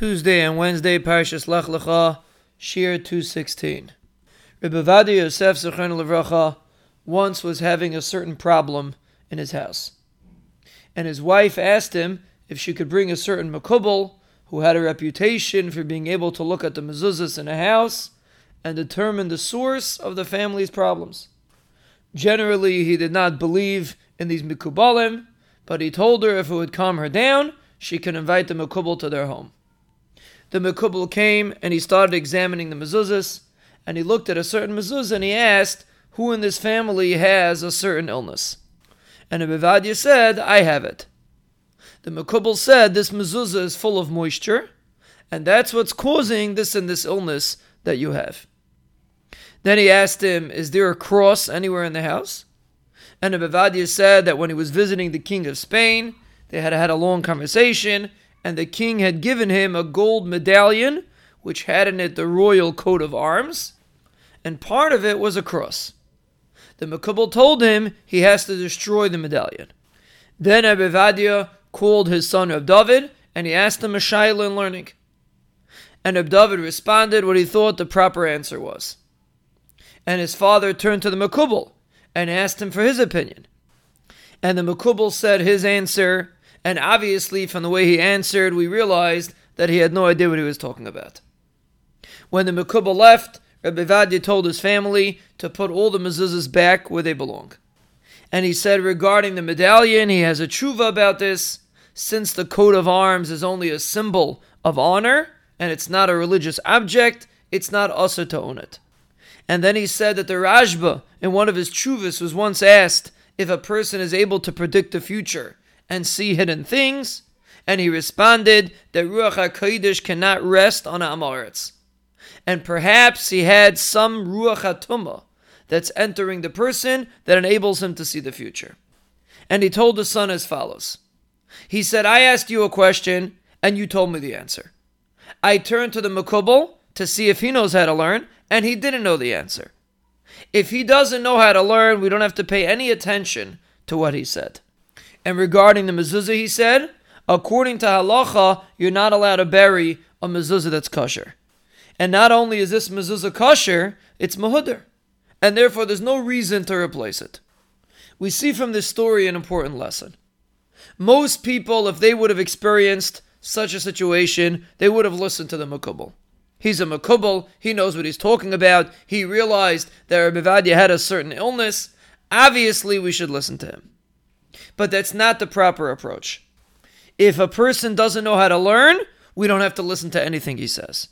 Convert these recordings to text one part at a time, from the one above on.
Tuesday and Wednesday, Parashas Lech Lecha, Shiur 216. Rabbi Ovadia Yosef once was having a certain problem in his house. And his wife asked him if she could bring a certain Makubal who had a reputation for being able to look at the mezuzahs in a house and determine the source of the family's problems. Generally, he did not believe in these Mikubalim, but he told her if it would calm her down, she could invite the Makubal to their home. The Makubal came and he started examining the mezuzahs, and he looked at a certain mezuzah and he asked who in this family has a certain illness. And Rav Ovadia said, I have it. The Makubal said this mezuzah is full of moisture, and that's what's causing this and this illness that you have. Then he asked him, Is there a cross anywhere in the house? And Rav Ovadia said that when he was visiting the king of Spain, they had had a long conversation, and the king had given him a gold medallion, which had in it the royal coat of arms, and part of it was a cross. The Makubal told him he has to destroy the medallion. Then Rav Ovadia called his son David, and he asked him a shaila in learning. And David responded what he thought the proper answer was. And his father turned to the Makubal and asked him for his opinion. And the Makubal said his answer, and obviously from the way he answered, we realized that he had no idea what he was talking about. When the Makubal left, Rabbi Ovadia told his family to put all the mezuzahs back where they belong. And he said regarding the medallion, he has a tshuva about this, since the coat of arms is only a symbol of honor, and it's not a religious object, it's not also to own it. And then he said that the Rashba, in one of his tshuvas, was once asked if a person is able to predict the future and see hidden things, and he responded that Ruach HaKodesh cannot rest on am ha'aretz. And perhaps he had some Ruach HaTumah that's entering the person that enables him to see the future. And he told the son as follows He said, I asked you a question, and you told me the answer. I turned to the Makubal to see if he knows how to learn, and he didn't know the answer. If he doesn't know how to learn, we don't have to pay any attention to what he said. And regarding the mezuzah, he said, according to halacha, you're not allowed to bury a mezuzah that's kosher. And not only is this mezuzah kosher, it's mehudar. And therefore, there's no reason to replace it. We see from this story an important lesson. Most people, if they would have experienced such a situation, they would have listened to the Makubal. He's a Makubal. He knows what he's talking about. He realized that Rabbi Ovadia had a certain illness. Obviously, we should listen to him. But that's not the proper approach. If a person doesn't know how to learn, we don't have to listen to anything he says.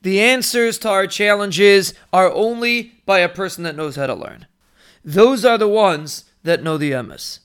The answers to our challenges are only by a person that knows how to learn. Those are the ones that know the emes.